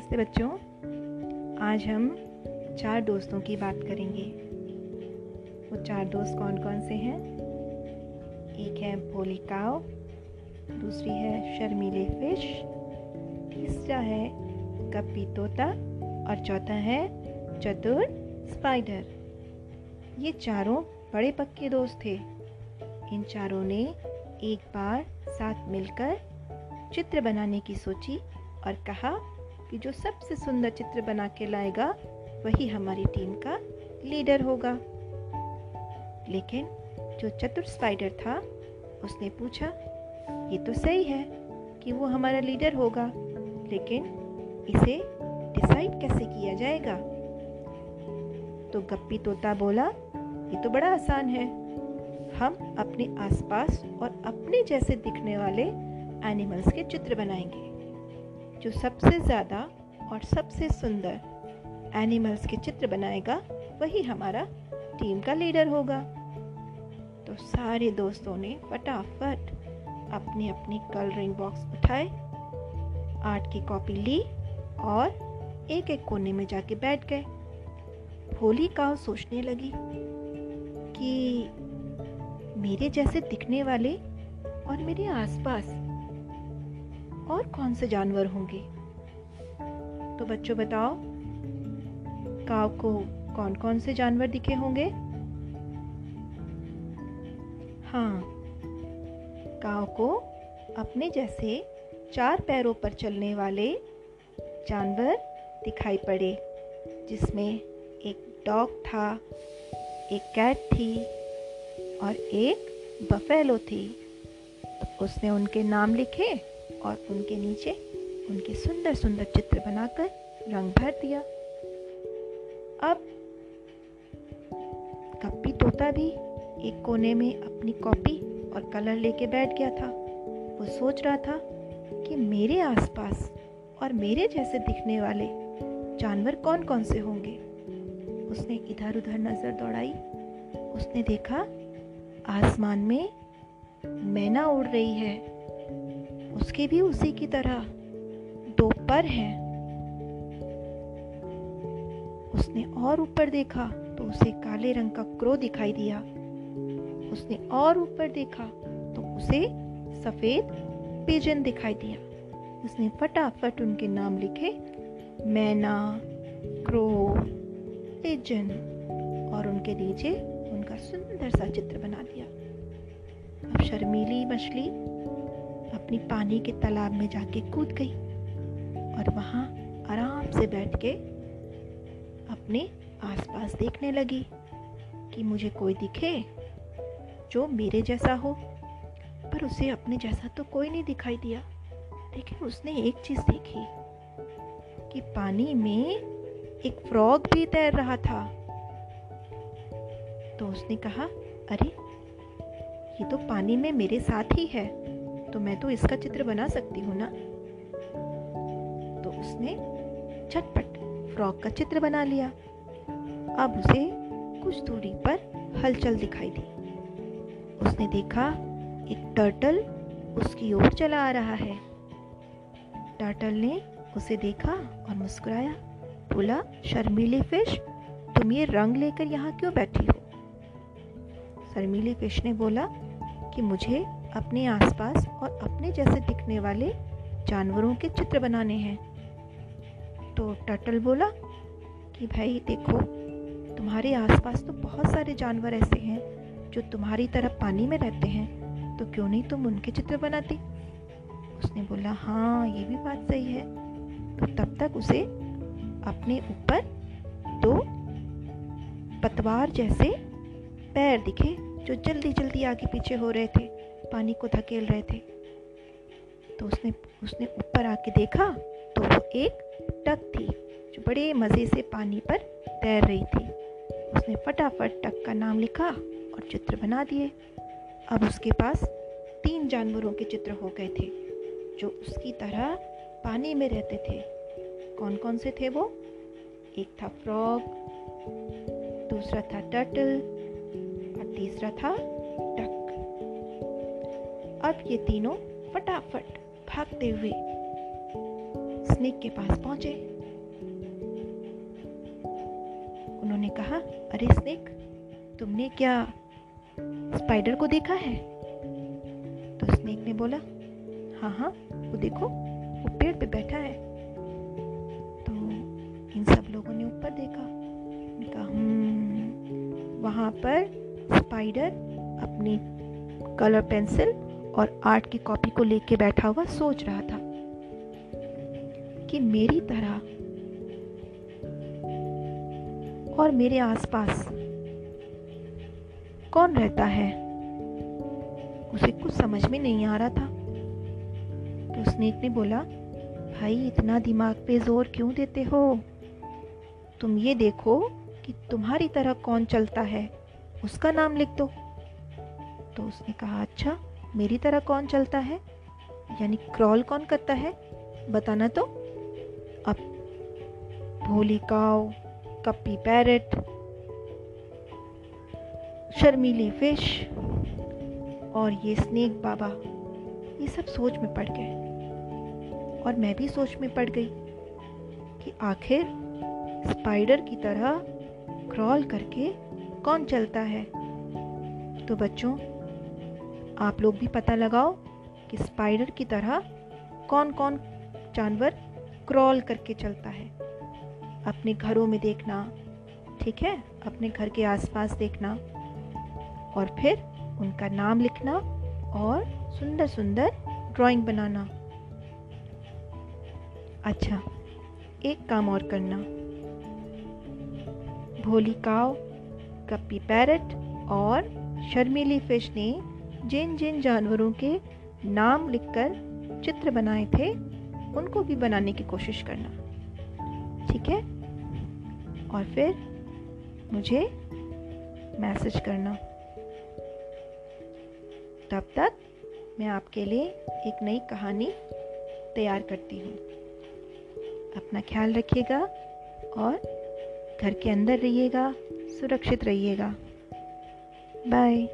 नमस्ते बच्चों। आज हम चार दोस्तों की बात करेंगे। वो चार दोस्त कौन कौन से हैं? एक है भोली काव, दूसरी है शर्मीले फ़िश, तीसरा है कपी तोता और चौथा है चतुर स्पाइडर ये चारों बड़े पक्के दोस्त थे। इन चारों ने एक बार साथ मिलकर चित्र बनाने की सोची और कहा कि जो सबसे सुंदर चित्र बना के लाएगा, वही हमारी टीम का लीडर होगा। लेकिन जो चतुर स्पाइडर था, उसने पूछा, ये तो सही है कि वो हमारा लीडर होगा, लेकिन इसे डिसाइड कैसे किया जाएगा? तो गप्पी तोता बोला, ये तो बड़ा आसान है। हम अपने आसपास और अपने जैसे दिखने वाले एनिमल्स के चित्र बनाएँगे। जो सबसे ज़्यादा और सबसे सुंदर एनिमल्स के चित्र बनाएगा, वही हमारा टीम का लीडर होगा। तो सारे दोस्तों ने फटाफट अपनी अपनी कलरिंग बॉक्स उठाए, आर्ट की कॉपी ली और एक एक कोने में जाके बैठ गए। भोली काव सोचने लगी कि मेरे जैसे दिखने वाले और मेरे आसपास और कौन से जानवर होंगे? तो बच्चों बताओ, काव को कौन कौन से जानवर दिखे होंगे? हाँ काव को अपने जैसे चार पैरों पर चलने वाले जानवर दिखाई पड़े, जिसमें एक डॉग था, एक कैट थी और एक बफेलो थी। तो उसने उनके नाम लिखे? और उनके नीचे उनके सुंदर सुंदर चित्र बनाकर रंग भर दिया। अब कप्पी तोता भी एक कोने में अपनी कॉपी और कलर लेके बैठ गया था। वो सोच रहा था कि मेरे आसपास और मेरे जैसे दिखने वाले जानवर कौन कौन से होंगे। उसने इधर उधर नज़र दौड़ाई। उसने देखा, आसमान में मैना उड़ रही है। उसके भी उसी की तरह दो पर हैं। उसने और ऊपर देखा तो उसे काले रंग का क्रो दिखाई दिया। उसने और ऊपर देखा तो उसे सफ़ेद पिजन दिखाई दिया। उसने फटाफट उनके नाम लिखे, मैना क्रो पिजन और उनके नीचे उनका सुंदर सा चित्र बना दिया। अब शर्मीली मछली अपनी पानी के तालाब में जाके कूद गई और वहाँ आराम से बैठ के अपने आसपास देखने लगी कि मुझे कोई दिखे जो मेरे जैसा हो, पर उसे अपने जैसा तो कोई नहीं दिखाई दिया। लेकिन उसने एक चीज़ देखी कि पानी में एक फ्रॉग भी तैर रहा था। तो उसने कहा, अरे, ये तो पानी में मेरे साथ ही है। तो मैं तो इसका चित्र बना सकती हूँ ना? तो उसने झटपट फ्रॉक का चित्र बना लिया। अब उसे कुछ दूरी पर हलचल दिखाई दी। उसने देखा, एक टर्टल उसकी ओर चला आ रहा है। टर्टल ने उसे देखा और मुस्कुराया। बोला, शर्मीली फ़िश तुम ये रंग लेकर यहाँ क्यों बैठी हो? शर्मीली फ़िश ने बोला कि मुझे अपने आसपास और अपने जैसे दिखने वाले जानवरों के चित्र बनाने हैं। तो टर्टल बोला कि भाई देखो, तुम्हारे आसपास तो बहुत सारे जानवर ऐसे हैं जो तुम्हारी तरह पानी में रहते हैं तो क्यों नहीं तुम उनके चित्र बनाती? उसने बोला हाँ ये भी बात सही है। तो तब तक उसे अपने ऊपर दो पतवार जैसे पैर दिखे जो जल्दी जल्दी आगे पीछे हो रहे थे। पानी को धकेल रहे थे। तो उसने उसने ऊपर आके देखा तो वो एक टक थी, जो बड़े मज़े से पानी पर तैर रही थी। उसने फटाफट टक का नाम लिखा और चित्र बना दिए। अब उसके पास तीन जानवरों के चित्र हो गए थे, जो उसकी तरह पानी में रहते थे। कौन कौन से थे वो? एक था फ्रॉग, दूसरा था टर्टल और तीसरा था अब ये तीनों फटाफट भागते हुए स्नेक के पास पहुँचे। उन्होंने कहा, अरे स्नेक, तुमने क्या स्पाइडर को देखा है? तो स्नेक ने बोला हाँ हाँ वो देखो, वो पेड़ पे बैठा है। तो इन सब लोगों ने ऊपर देखा। कहा हम्म, वहाँ पर स्पाइडर अपनी कलर पेंसिल और आर्ट की कॉपी को लेके बैठा हुआ सोच रहा था कि मेरी तरह और मेरे आसपास कौन रहता है? उसे कुछ समझ में नहीं आ रहा था। तो स्नेक ने बोला, भाई, इतना दिमाग पे ज़ोर क्यों देते हो? तुम ये देखो कि तुम्हारी तरह कौन चलता है, उसका नाम लिख दो। तो उसने कहा अच्छा मेरी तरह कौन चलता है? यानी क्रॉल कौन करता है? बताना तो। अब भोली काव, कप्पी पैरेट, शर्मीली फ़िश और ये स्नेक बाबा, ये सब सोच में पड़ गए। और मैं भी सोच में पड़ गई कि आखिर स्पाइडर की तरह क्रॉल करके कौन चलता है? तो बच्चों आप लोग भी पता लगाओ कि स्पाइडर की तरह कौन कौन जानवर क्रॉल करके चलता है। अपने घरों में देखना, ठीक है? अपने घर के आसपास देखना और फिर उनका नाम लिखना और सुंदर सुंदर ड्राइंग बनाना। अच्छा एक काम और करना। भोली काव, कप्पी पैरट और शर्मीली फ़िश ने जिन जिन जानवरों के नाम लिखकर चित्र बनाए थे, उनको भी बनाने की कोशिश करना। ठीक है? और फिर मुझे मैसेज करना। तब तक मैं आपके लिए एक नई कहानी तैयार करती हूँ। अपना ख्याल रखिएगा और घर के अंदर रहिएगा, सुरक्षित रहिएगा। बाय।